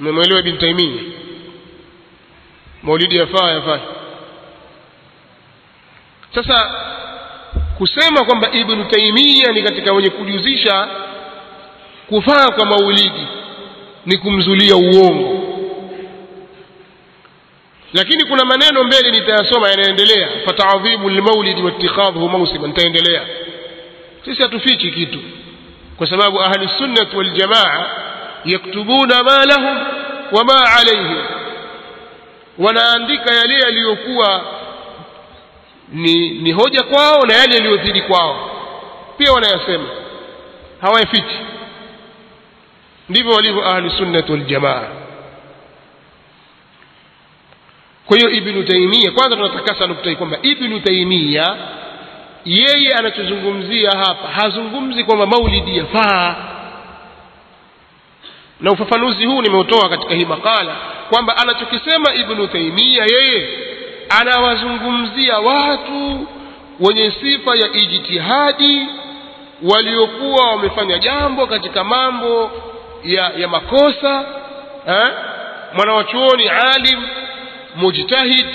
mmemwelewa ibn Taymiyyah? Maulidi yafaa yafaa sasa kusema kwamba Ibn Taymiyyah ni katika wenye kujuzisha kufaa kwa maulidi ni kumzulia uongo. Lakini kuna maneno mbele nitayasoma yanaendelea. Fataadhimu lmaulidi watikhadhuhu mausima nitaendelea. Sisi hatufichi kitu. Kwa sababu ahlusunnati waljamaa yaktubuna ma lahum wama alaihim wanaandika yale yaliyokuwa ni, ni hoja kwao na yale yaliyozidi kwao. Pia wanayasema hawayafichi. Ndivyo walivyo ahlu sunnati waljamaa kwa hiyo ibnu taimia kwanza tunatakasa nukta kwamba ibnu taimia yeye anachozungumzia hapa hazungumzi kwamba maulidi yafaa na ufafanuzi huu nimeutoa katika hii makala kwamba anachokisema ibnu taimia yeye anawazungumzia watu wenye sifa ya ijtihadi waliokuwa wamefanya jambo katika mambo ya, ya makosa eh? mwanawachuoni alim mujtahid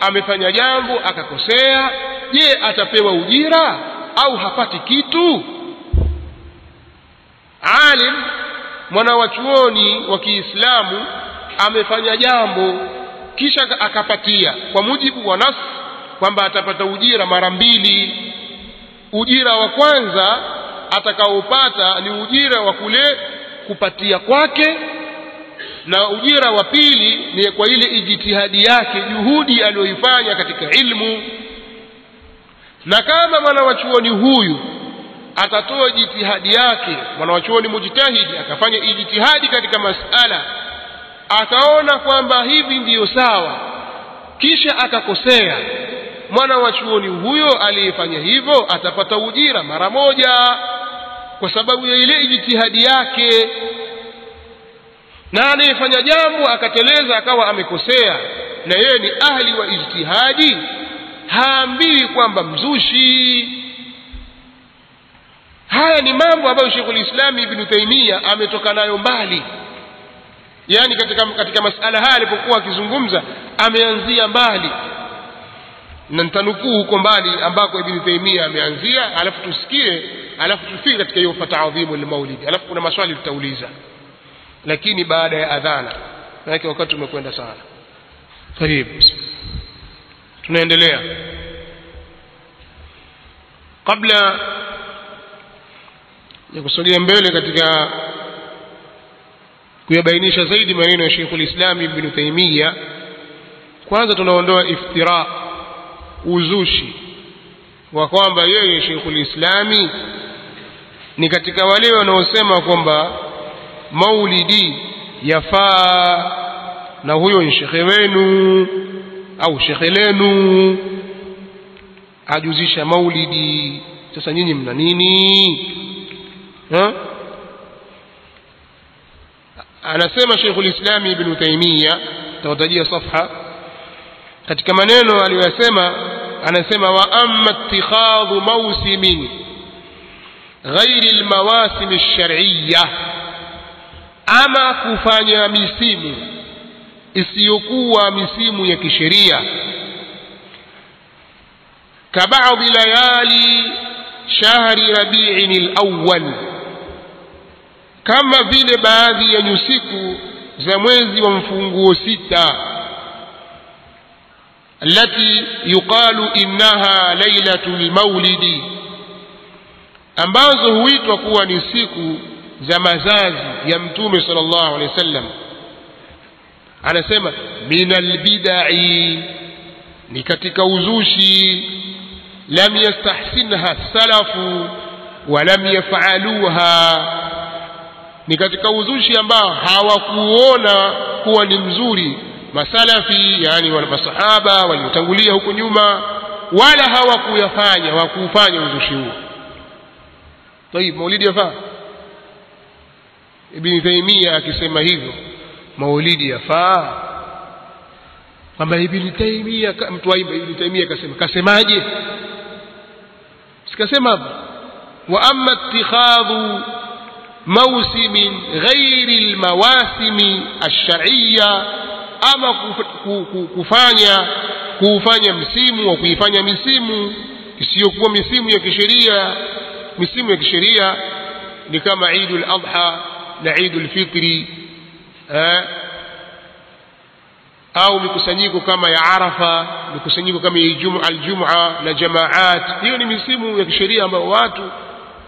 amefanya jambo akakosea je atapewa ujira au hapati kitu alim mwanawachuoni wa kiislamu amefanya jambo kisha akapatia kwa mujibu wa nas kwamba atapata ujira mara mbili. Ujira wa kwanza atakaopata ni ujira wa kule kupatia kwake na ujira wa pili ni kwa ile ijtihadi yake juhudi aliyoifanya katika ilmu. Na kama mwana wa chuoni huyu atatoa jitihadi yake mwanawachuoni mujtahidi akafanya ijtihadi katika masala akaona kwamba hivi ndiyo sawa kisha akakosea. Mwana wa chuoni huyo aliyefanya hivyo atapata ujira mara moja kwa sababu ya ile ijtihadi yake. Na anayefanya jambo akateleza akawa amekosea na yeye ni ahli wa ijtihadi haambiwi kwamba mzushi haya ni mambo ambayo Sheikhul Islam Ibn Taymiyyah ametoka nayo mbali. Yani katika, katika masala haya alipokuwa akizungumza ameanzia mbali. Na nitanukuu huko mbali ambako Ibn Taymiyyah ameanzia alafu tusikie alafu tufike katika hiyo fataadhimu lmaulidi alafu kuna maswali tutauliza. Lakini baada ya adhana manake wakati umekwenda sana. Karibu. Tunaendelea. Kabla ya kusogea mbele katika kuyabainisha zaidi maneno ya Sheikhul Islam Ibn Taymiyyah kwanza tunaondoa iftira uzushi wa kwamba yeye Sheikhul Islami ni katika wale wanaosema kwamba maulidi yafaa na huyo ni shekhe wenu au shekhe lenu. Ajuzisha maulidi. Sasa nyinyi mna nini? أنسمى شيخ الإسلام ابن تيمية تغتدي صفحة كتك منينو ألي أسمى أنسمى وأما اتخاذ موسم غير المواسم الشرعية أما كفانيا مسيم إسيقوا مسيم يكشرية كبعض ليالي شهر ربيع الأول kama vile baadhi ya nyusiku za mwezi wa mfunguo sita alati yuqalu innaha lailatul maulidi ambazo huitwa kuwa ni siku za mazazi ya mtume sal llah sallallahu wa wasallam. Anasema min bidai ni katika uzushi. Lam yastahsinha salafu wa lam yafaluha ni katika uzushi ambao hawakuona kuwa ni mzuri masalafi, yani masahaba waliotangulia huko nyuma, wala hawakuyafanya hawakuufanya uzushi huo. Tayib, maulidi yafaa? Ibni Taimia akisema hivyo, maulidi yafaa? Kwamba Ibni Taimia mtu aimba, Ibni Taimia kasema, kasemaje? Sikasema wa amma ittikhadhu mausimin ghairi lmawasimi alshariya ama kufanya kuufanya msimu wa kuifanya misimu isiyokuwa misimu ya kisheria. Misimu ya kisheria ni kama idu ladha na idu lfitri eh, au mikusanyiko kama ya arafa mikusanyiko kama ya aljumua na jamaat. Hiyo ni misimu ya kisheria ambayo watu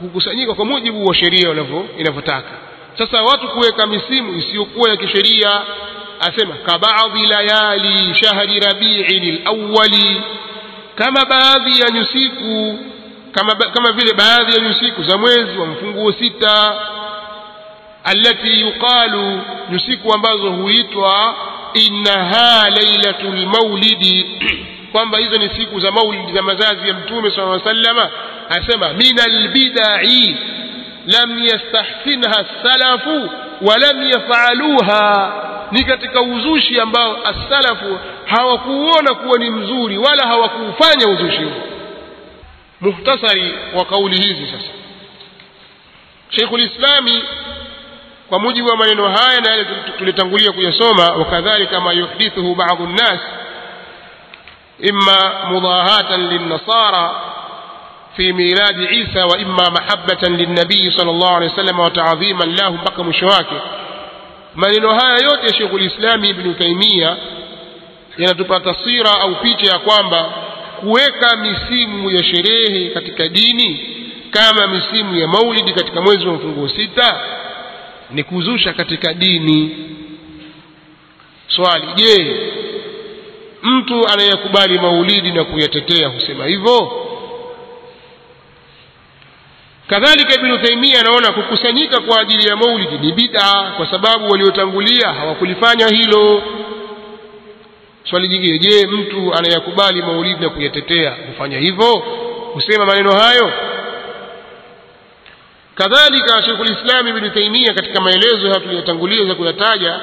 hukusanyika kwa mujibu wa sheria inavyotaka. Sasa watu kuweka misimu isiyokuwa ya kisheria asema kabadhi layali shahri rabiin lawali kama baadhi ya nyusiku kama, kama vile baadhi ya nyusiku za mwezi wa mfunguo sita allati yuqalu nyusiku ambazo huitwa innaha lailatul maulidi, kwamba hizo ni siku za maulidi za mazazi ya mtume sala lla sallama asema min albidai lam yastahsinha salafu walam yafaluha. Ni katika uzushi ambao assalafu hawakuuona kuwa ni mzuri wala hawakuufanya uzushi huo. Muhtasari wa kauli hizi sasa. Sheikhul islami kwa mujibu wa maneno haya na yale tulitangulia kuyasoma wakadhalika ma yuhdithuhu badu nnas imma mudahatan linnasara fi miladi Isa wa imma mahabbatan linnabii sallallahu alaihi wasallam wa taadhiman lahu, mpaka mwisho wake. Maneno haya yote ya Sheikhul Islami Ibnu Taimia yanatupa taswira au picha ya kwamba kuweka misimu ya sherehe katika dini kama misimu ya maulidi katika mwezi wa mfunguo sita ni kuzusha katika dini. Swali, je, mtu anayekubali maulidi na kuyatetea husema hivyo? Kadhalika ibnu taimia anaona kukusanyika kwa ajili ya maulidi ni bid'a kwa sababu waliotangulia hawakulifanya hilo. Swali jingine je mtu anayakubali maulidi na kuyatetea hufanya hivyo? Husema maneno hayo? Kadhalika shekhulislami ibnu taimia katika maelezo haya tuliyotangulia za kuyataja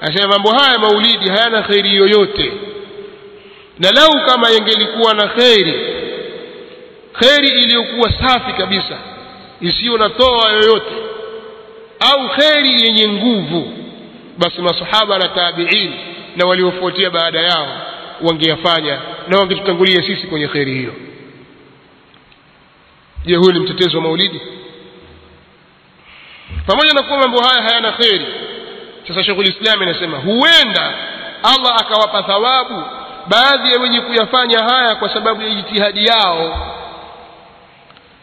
anasema mambo haya maulidi hayana kheri yoyote. Na lau kama yangelikuwa na kheri kheri iliyokuwa safi kabisa isiyo na toa yoyote. Au kheri yenye nguvu. Basi masahaba na tabiin na waliofuatia baada yao wangeyafanya na wangetutangulia sisi kwenye kheri hiyo. Je huyu ni mtetezi wa maulidi? Pamoja na kuwa mambo haya hayana kheri sasa shekhu islam anasema huenda allah akawapa thawabu baadhi ya wenye kuyafanya haya kwa sababu ya jitihadi yao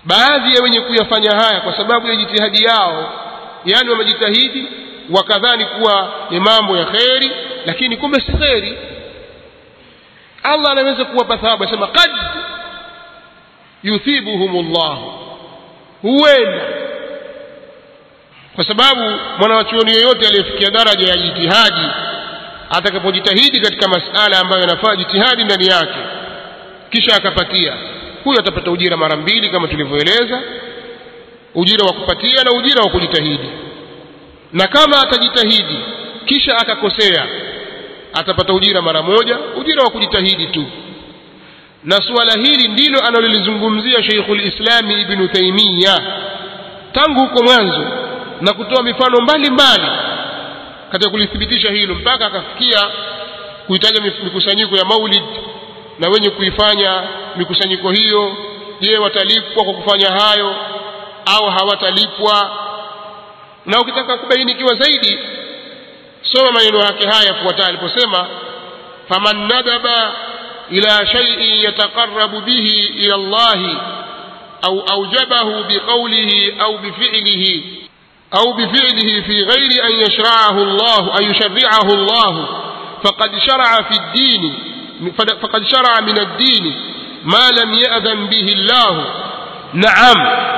baadhi ya wenye kuyafanya haya kwa sababu ya jitihadi yao yani wamejitahidi wakadhani kuwa ni mambo ya kheri lakini kumbe si kheri. Allah anaweza kuwapa thawabu asema qad yuthibuhum llahu huenda. Kwa sababu mwanawachuoni yoyote aliyefikia daraja ya jitihadi atakapojitahidi katika masala ambayo yanafaa jitihadi ndani yake kisha akapatia huyo atapata ujira mara mbili kama tulivyoeleza ujira wa kupatia na ujira wa kujitahidi. Na kama atajitahidi kisha akakosea atapata ujira mara moja ujira wa kujitahidi tu. Na suala hili ndilo analolizungumzia Sheikhul Islami Ibn Taymiyyah tangu huko mwanzo na kutoa mifano mbalimbali katika kulithibitisha hilo mpaka akafikia kuitaja mikusanyiko ya maulid na wenye kuifanya mikusanyiko hiyo je watalipwa kwa kufanya hayo au hawatalipwa? Na ukitaka kubainikiwa zaidi soma maneno yake haya yafuatayo aliposema faman nadaba ila shay'in yataqarrabu bihi ila llahi au aujabahu biqawlihi au bifi'lihi ghairi an yashra'ahu Allah an yusharri'ahu Allah faqad shara'a fi ad-din فقد شرع من الدين ما لم يأذن به الله. نعم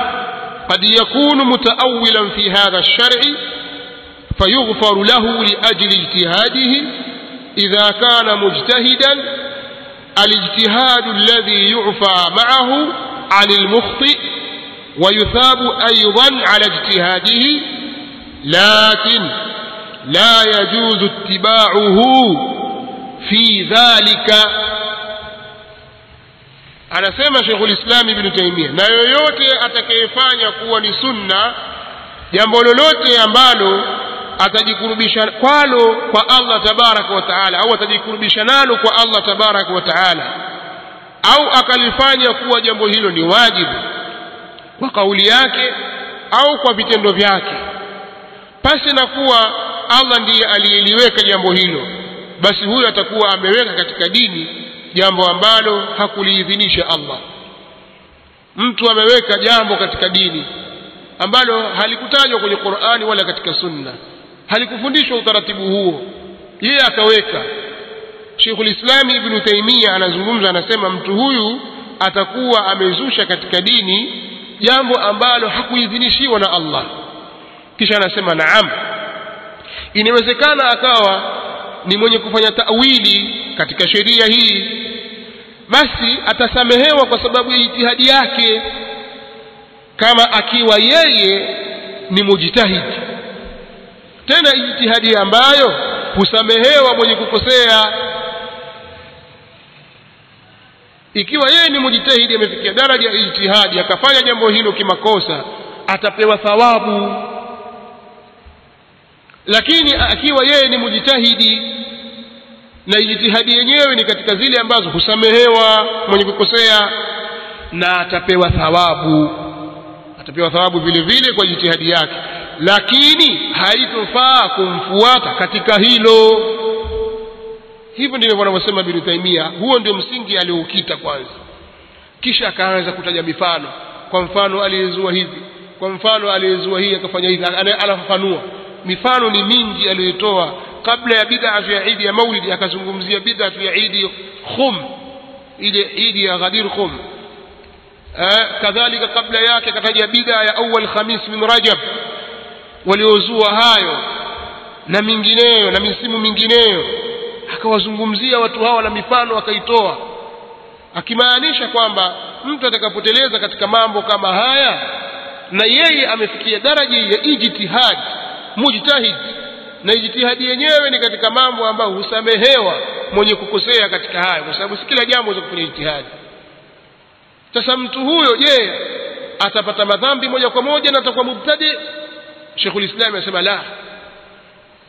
قد يكون متأولا في هذا الشرع فيغفر له لأجل اجتهاده إذا كان مجتهدا الاجتهاد الذي يعفى معه عن المخطئ ويثاب أيضا على اجتهاده لكن لا يجوز اتباعه fi dhalika. Anasema Sheikhul lislam Ibn Taymiyyah na yoyote atakayefanya kuwa ni sunna jambo lolote ambalo atajikurubisha kwalo kwa Allah tabaraka wa au atajikurubisha nalo kwa Allah tabaraka wataala au akalifanya kuwa jambo hilo ni wajibu kwa kauli yake au kwa vitendo vyake pasi na kuwa Allah ndiye aliyeliweka jambo hilo basi huyo atakuwa ameweka katika dini jambo ambalo hakuliidhinisha Allah. Mtu ameweka jambo katika dini ambalo halikutajwa kwenye Qur'ani wala katika Sunna. Halikufundishwa utaratibu huo. Yeye akaweka Sheikhul Islam Ibn Taymiyyah anazungumza anasema mtu huyu atakuwa amezusha katika dini jambo ambalo hakuidhinishiwa na Allah. Kisha anasema naam. Inawezekana akawa ni mwenye kufanya tawili katika sheria hii basi atasamehewa kwa sababu ya jitihadi yake kama akiwa yeye ni mujtahidi. Tena ijtihadi ambayo husamehewa mwenye kukosea. Ikiwa yeye ni mujtahidi amefikia daraja ya ijtihadi akafanya jambo hilo kimakosa atapewa thawabu lakini akiwa yeye ni mujitahidi na ijtihadi yenyewe ni katika zile ambazo husamehewa mwenye kukosea na atapewa thawabu. Atapewa thawabu vile vile kwa jitihadi yake. Lakini haitofaa kumfuata katika hilo. Hivyo ndivyo wanavyosema Ibn Taymiyyah huo ndio msingi alioukita kwanza. Kisha akaanza kutaja mifano. Kwa mfano aliyezua hivi kwa mfano aliyezua hii akafanya hivi anafafanua mifano ni mingi aliyoitoa kabla ya bid'atu ya idi ya maulidi akazungumzia bid'atu ya idi Khum ile idi ya Ghadir Khum. Kadhalika kabla yake akataja bid'a ya awal khamis min Rajab waliozua hayo na mingineyo na misimu mingineyo. Akawazungumzia watu hawa na mifano akaitoa akimaanisha kwamba mtu atakapoteleza katika mambo kama haya na yeye amefikia daraja ya ijtihad mujtahid. Na ijtihadi yenyewe ni katika mambo ambayo husamehewa mwenye kukosea katika hayo kwa sababu si kila jambo za kufanya ijtihadi. Sasa mtu huyo je atapata madhambi moja kwa moja na atakuwa mubtadi? Sheikhul Islam anasema la.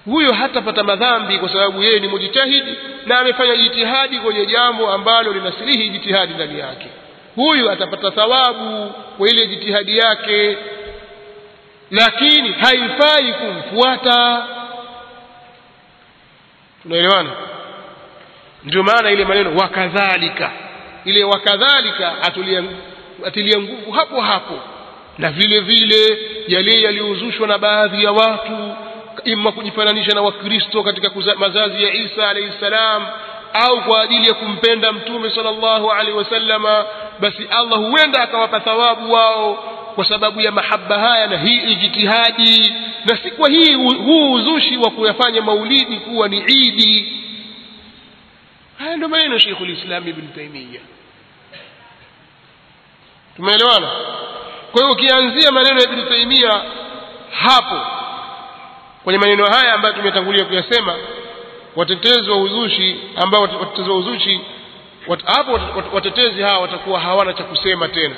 Huyo hatapata madhambi kwa sababu yeye ni mujtahidi na amefanya jitihadi kwenye jambo ambalo linasilihi jitihadi ndani yake. Huyu atapata thawabu kwa ile jitihadi yake lakini haifai kumfuata. Tunaelewana? Ndio maana ile maneno wakadhalika ile wakadhalika atilia nguvu hapo hapo. Na vile vile yale yaliyozushwa na baadhi ya watu ima kujifananisha na wakristo katika mazazi ya Isa alayhi salam au kwa ajili ya kumpenda mtume sallallahu alaihi wasallama basi Allah huenda akawapa thawabu wao kwa sababu ya mahaba haya na hii ijtihadi na si kwa hii huu uzushi wa kuyafanya maulidi kuwa ni idi. Haya ndio maneno Sheikhul Islam Ibn Taymiyyah tumeelewana? Kwa hiyo ukianzia maneno ya Ibn Taymiyyah hapo kwenye maneno haya ambayo tumetangulia kuyasema watetezi wa uzushi ambao watetezi wa uzushi hapo watetezi hawa watakuwa hawana cha kusema tena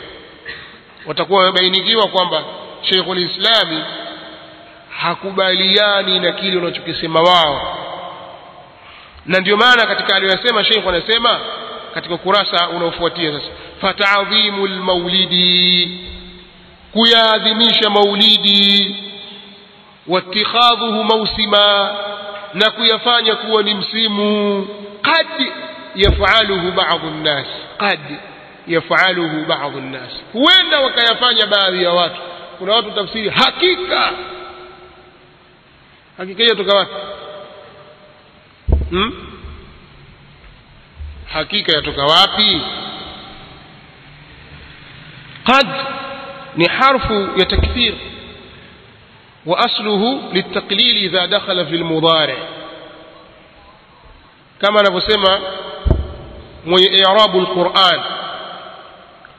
watakuwa wamebainikiwa kwamba Sheikhul Islami hakubaliani na kile unachokisema wao. Na ndio maana katika aliyosema Sheikh anasema katika kurasa unaofuatia sasa fatadhimu lmaulidi, kuyaadhimisha maulidi watikhadhuhu mausima na kuyafanya kuwa ni msimu qad yafaluhu badu nnas qad yafaluhu baadhi nnas huenda wakayafanya baadhi ya watu kuna watu tafsiri hakika hakika hiyo toka wapi hmm? hakika yatoka wapi qad ni harfu ya takthir وأصله للتقليل إذا دخل في المضارع كما نفسما إعراب القرآن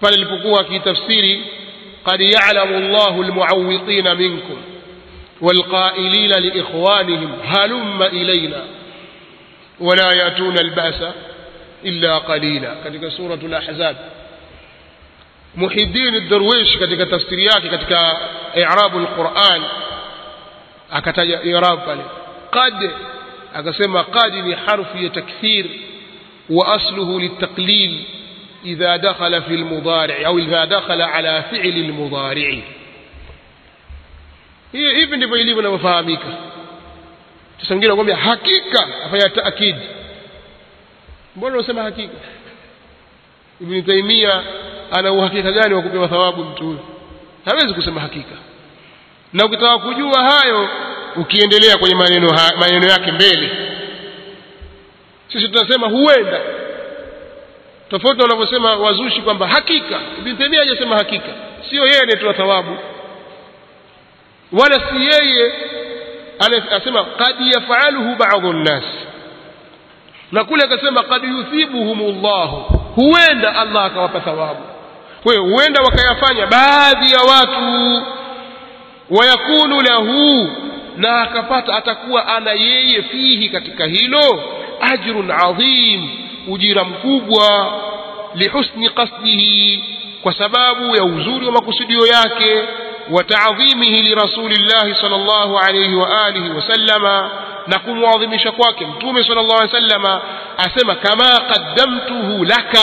pale ilipokuwa akitafsiri qad ya'lamu Allahu almu'awwiqina minkum والقائلين لإخوانهم هلم إلينا ولا يأتون البأس إلا قليلا. كتك سورة الأحزاب. محي الدين الدرويش كتك تفسيرياك كتك إعراب القرآن. أكتج إعراب قال قد أكسم قد لحرف تكثير وأصله للتقليل. Wa دخل في idha dakhala إذا دخل على فعل المضارع. lmudari'i hivi ndivyo ilivyo inavyofahamika sasa mwingine anakwambia hakika afanya taakid mbona unasema hakika ibn taimia ana uhakika gani wa kupewa thawabu mtu huyo hawezi kusema hakika na ukitaka kujua hayo ukiendelea kwenye maneno maneno yake mbele sisi tunasema huenda tofauti na wanavyosema wazushi kwamba hakika. Ibn taimia hajasema hakika. Sio yeye anayetoa thawabu. Wala si yeye anasema qad yafaluhu badu nnas na kule akasema qad yuthibuhum Allah huenda Allah akawapa thawabu. Kwa hiyo huenda wakayafanya baadhi ya watu. Wayakunu lahu. Na akapata atakuwa ana yeye fihi katika hilo. Ajrun adhim ujira mkubwa lihusni qasdihi kwa sababu ya uzuri wa makusudio yake وتعظيمه لرسول الله صلى الله عليه وآله وسلم نقوم وعظم شكواك متومي صلى الله عليه وسلم أسمى كما قدمته لك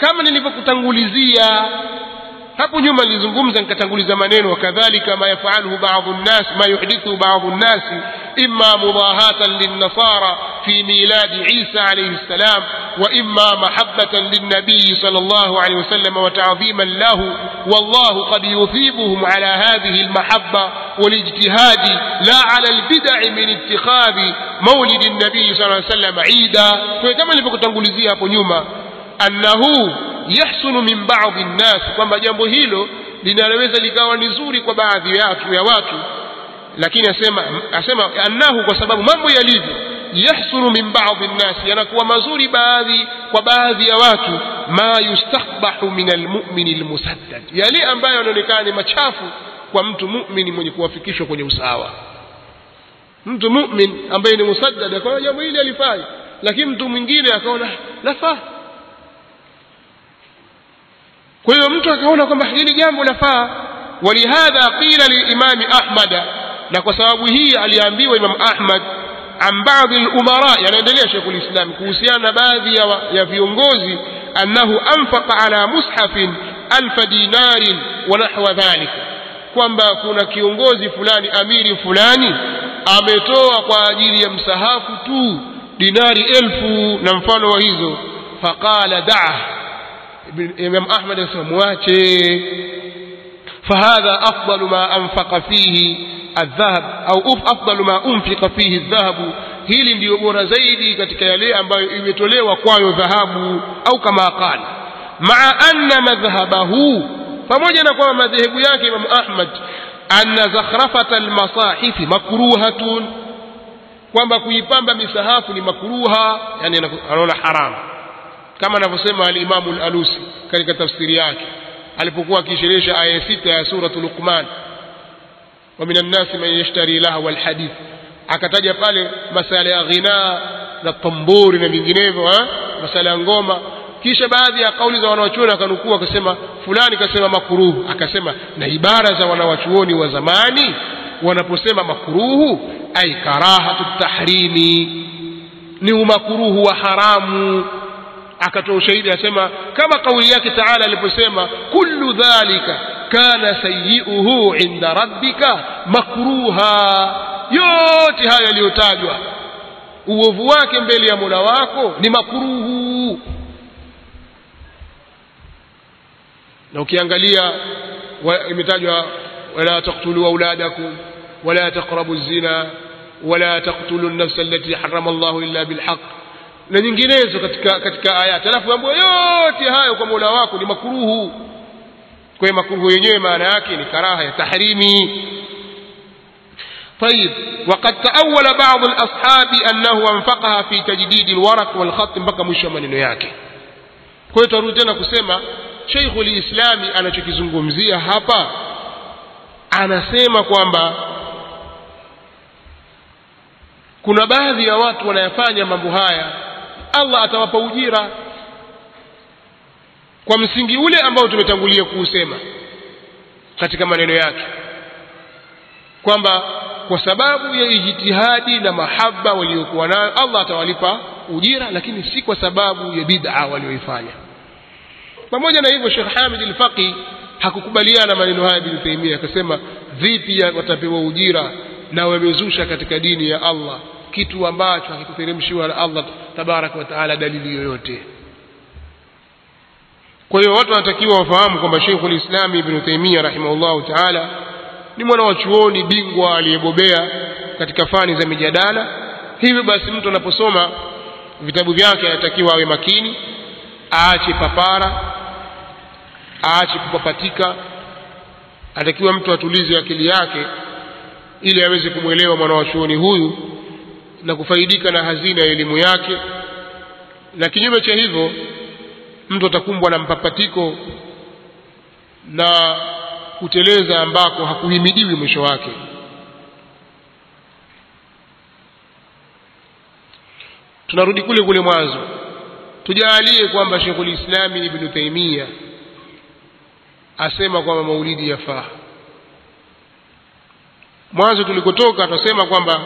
كما نلفكتنغوليزيا hapo nyuma nilizungumza nikatanguliza maneno wakadhalika ma yafaluhu badu nnas ma yuhdithu badu nnasi imma mudahatan linnasara في ميلاد عيسى عليه السلام وإما محبة للنبي صلى الله عليه وسلم وتعظيما له والله قد يثيبهم على هذه المحبة والاجتهاد لا على البدع من اتخاذ مولد النبي صلى الله عليه وسلم عيدا. كما اللي hapo nyuma أنه يحصل من بعض الناس كما jambo hilo linaweza likawa nzuri kwa baadhi ya watu lakini asema asema annahu kwa sababu mambo yahsunu min baadhi nnasi, yanakuwa mazuri baadhi kwa baadhi ya watu ma yustaqbahu min almumini almusaddad. Yale ambayo yanaonekana ni machafu kwa mtu mumini mwenye kuwafikishwa kwenye usawa. Mtu mu'min ambaye ni musaddad akaona jambo hili alifai lakini mtu mwingine akaona lafaa. Kwa hiyo mtu akaona kwamba hili jambo lafaa walihadha qila lilimami ahmada na kwa sababu hii aliambiwa imam ahmad an baadhi lumara yanaendelea Sheikhul lislam kuhusiana na baadhi ya, ya viongozi annahu anfaqa ala mushafin alfa dinarin wa nahwa dhalika kwamba kuna kiongozi fulani amiri fulani ametoa kwa ajili ya msahafu tu dinari elfu na mfano wa hizo. Faqala daa imam ahmad anasema mwache. Fahadha afdalu ma anfaqa fihi aldhahab au afdalu ma unfika fihi aldhahabu hili ndiyo bora zaidi katika yale ambayo imetolewa kwayo dhahabu au kama qala. Maa anna madhhabahu pamoja na kwamba madhehebu yake imamu ahmad anna zakhrafata almasahifi makruhatun kwamba kuipamba misahafu ni makruha yani anaona haramu kama anavyosema alimamu al-alusi katika tafsiri yake alipokuwa akisherehesha aya sita ya suratu luqman wa min annasi man yashtari lahwa alhadith. Akataja pale masala ya ghina na tamburi na vinginevyo masala ya ngoma. Kisha baadhi ya kauli za wanawachuoni akanukuu akasema fulani kasema makuruhu. Akasema na ibara za wanawachuoni wa zamani wanaposema makuruhu ai karahatu tahrimi. Ni umakuruhu wa haramu. Akatoa ushahidi asema kama kauli yake taala aliposema kullu dhalika kana sayiuhu inda rabbika makruha yote haya yaliyotajwa uovu wake mbele ya mola wako ni makruhu na ukiangalia imetajwa wala taktulu auladakum wala taqrabu zina wala taktulu an-nafsa allati harrama Allahu illa bilhaq na nyinginezo katika katika ayati alafu ambayo yote hayo kwa Mola wako ni makuruhu kwa hiyo makuruhu yenyewe maana yake ni karaha ya tahrimi طيب وقد تأول بعض الأصحاب أنه أنفقها في تجديد الورق والخط mpaka mwisho wa maneno yake kwa hiyo tarudi tena kusema Sheikhul Islami anachokizungumzia hapa anasema kwamba kuna baadhi ya watu wanayafanya mambo haya Allah atawapa ujira kwa msingi ule ambao tumetangulia kuusema katika maneno yake kwamba kwa sababu ya ijtihadi na mahaba waliokuwa nayo Allah atawalipa ujira lakini si kwa sababu ya bid'a walioifanya. Pamoja na hivyo Sheikh Hamid al-Faqi hakukubaliana maneno haya Ibn Taymiyyah akasema vipi watapewa ujira na wamezusha katika dini ya Allah kitu ambacho hakikuteremshiwa na Allah tabaraka wa taala dalili yoyote kwa hiyo watu wanatakiwa wafahamu kwamba Sheikh al-Islam Ibn Taymiyyah rahimahullahu taala ni mwana wa chuoni bingwa aliyebobea katika fani za mijadala. Hivyo basi mtu anaposoma vitabu vyake anatakiwa awe makini aache papara aache kupapatika. Anatakiwa mtu atulize akili yake ili aweze kumwelewa mwana wa huyu na kufaidika na hazina ya elimu yake. Na kinyume cha hivyo mtu atakumbwa na mpapatiko na kuteleza ambako hakuhimidiwi mwisho wake. Tunarudi kule kule mwanzo. Tujaalie kwamba Sheikhul Islami Ibn asema kwamba maulidi yafaa. Mwanzo tulikotoka tunasema kwamba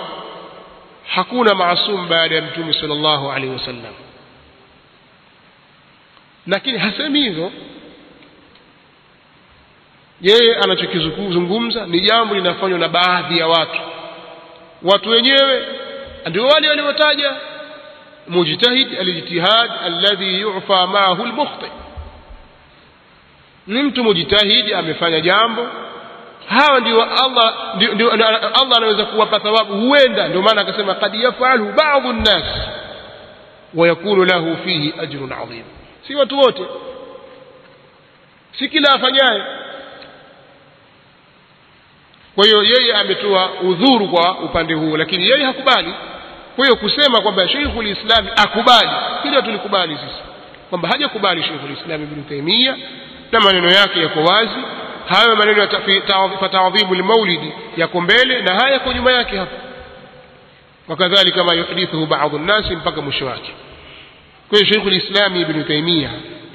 hakuna maasum baada ya mtume sallallahu alaihi wasallam lakini hasemi hivyo yeye anachokizungumza ni jambo linafanywa na baadhi ya watu. Watu wenyewe ndio wale waliotaja. Mujtahid alijtihad alladhi yu'fa ma'ahu lmukhti ni mtu mujtahidi amefanya jambo. Hawa ndio Allah ndio, Allah anaweza kuwapa thawabu huenda ndio maana akasema qad yafalhu badu nnas wayakunu lahu fihi ajrun 'azim si watu wote. Si kila afanyaye. Kwa hiyo yeye ametoa udhuru kwa upande huo lakini yeye hakubali. Kwa hiyo kusema kwamba Sheikhul Islam akubali hilo tulikubali sisi. Kwamba hajakubali Sheikhul Islam ibnu taimia na maneno yake yako wazi. Hayo maneno ya fataadhibu lmaulidi yako mbele na haya yako nyuma yake hapa wakadhalika ma yuhdithuhu badu nnasi mpaka mwisho wake kwa hiyo Sheikhul Islam Ibn Taymiyyah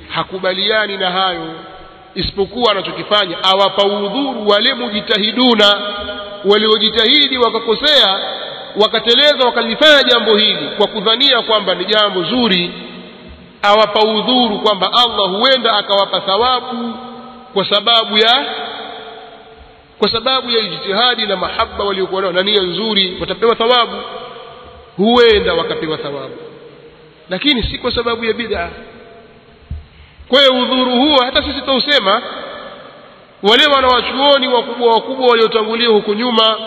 hakubaliani na hayo isipokuwa anachokifanya awapa udhuru wale mujitahiduna waliojitahidi wakakosea wakateleza wakalifanya jambo hili kwa kudhania kwamba ni jambo zuri. Awapa udhuru kwamba Allah huenda akawapa thawabu kwa sababu ya kwa sababu ya ijtihadi na mahaba waliokuwa nao na nia nzuri watapewa thawabu. Huenda wakapewa thawabu lakini si kwa sababu ya bid'a. Kwa hiyo udhuru huo hata sisi tausema wale wanawachuoni wakubwa wakubwa waliotangulia huko nyuma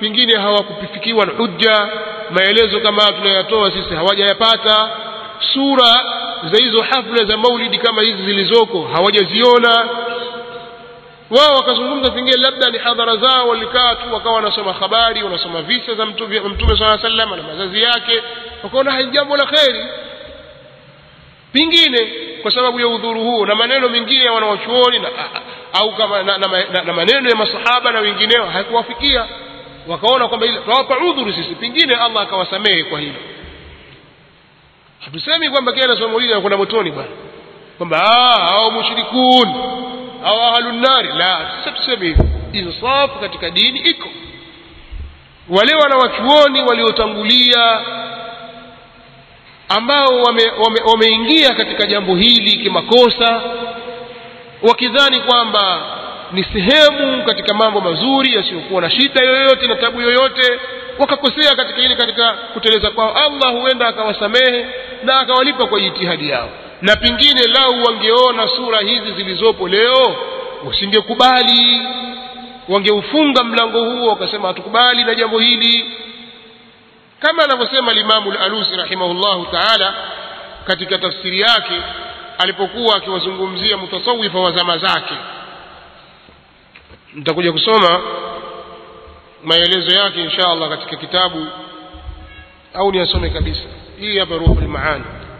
pengine hawakufikiwa na hujja maelezo kama tunayotoa sisi hawajayapata. Sura za hizo hafla za maulidi kama hizi zilizoko hawajaziona. Wao wakazungumza pengine labda ni hadhara zao walikaa tu wakawa wanasoma habari wanasoma visa za mtume sala sallam na mazazi yake wakaona hai jambo la kheri pengine kwa sababu ya udhuru huo na maneno mengine ya wanawachuoni na, au kama na, na, na, na maneno ya masahaba na wengineo haikuwafikia wakaona kwamba ile tunawapa udhuru sisi. Pengine Allah akawasamehe kwa hilo. Hatusemi kwamba kila maulidi anakwenda motoni bwana. Kwamba hao mushrikun au ahlun nari la sisi tuseme hivyo. Insafu katika dini iko. Wale wanawachuoni waliotangulia ambao wameingia wame, wame katika jambo hili kimakosa wakidhani kwamba ni sehemu katika mambo mazuri yasiyokuwa na shida yoyote na tabu yoyote wakakosea katika ile katika kuteleza kwao. Allah huenda akawasamehe na akawalipa kwa jitihadi yao. Na pengine lau wangeona sura hizi zilizopo leo usingekubali wangeufunga mlango huo wakasema hatukubali na jambo hili kama anavyosema limamu al-alusi rahimahullahu taala katika tafsiri yake alipokuwa akiwazungumzia mutasawifa wa zama zake. Nitakuja kusoma maelezo yake insha allah katika kitabu au niyasome kabisa. Hii hapa ruhul maani